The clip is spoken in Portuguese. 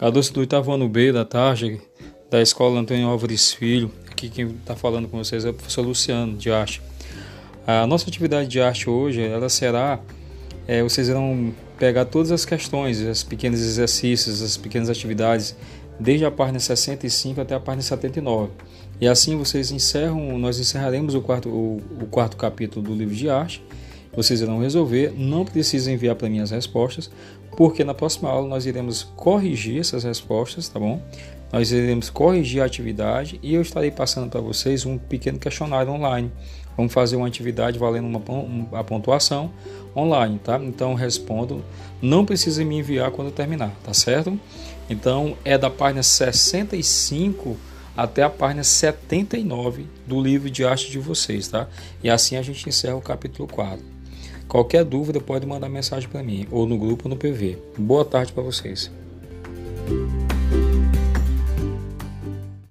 Adulto do oitavo ano B da tarde, da Escola Antônio Álvares Filho. Aqui quem está falando com vocês é o professor Luciano de arte. A nossa atividade de arte hoje, ela será, é, vocês irão pegar todas as questões, os pequenos exercícios, as pequenas atividades, desde a página 65 até a página 79. E assim vocês encerram, nós encerraremos o quarto, o, o quarto capítulo do livro de arte. Vocês irão resolver, não precisa enviar para mim as respostas, porque na próxima aula nós iremos corrigir essas respostas, tá bom? Nós iremos corrigir a atividade e eu estarei passando para vocês um pequeno questionário online. Vamos fazer uma atividade valendo uma, uma, pontuação online, tá? Então respondo, não precisa me enviar quando terminar, tá certo? Então é da página 65 até a página 79 do livro de arte de vocês, tá? E assim a gente encerra o capítulo 4. Qualquer dúvida pode mandar mensagem para mim, ou no grupo no PV. Boa tarde para vocês.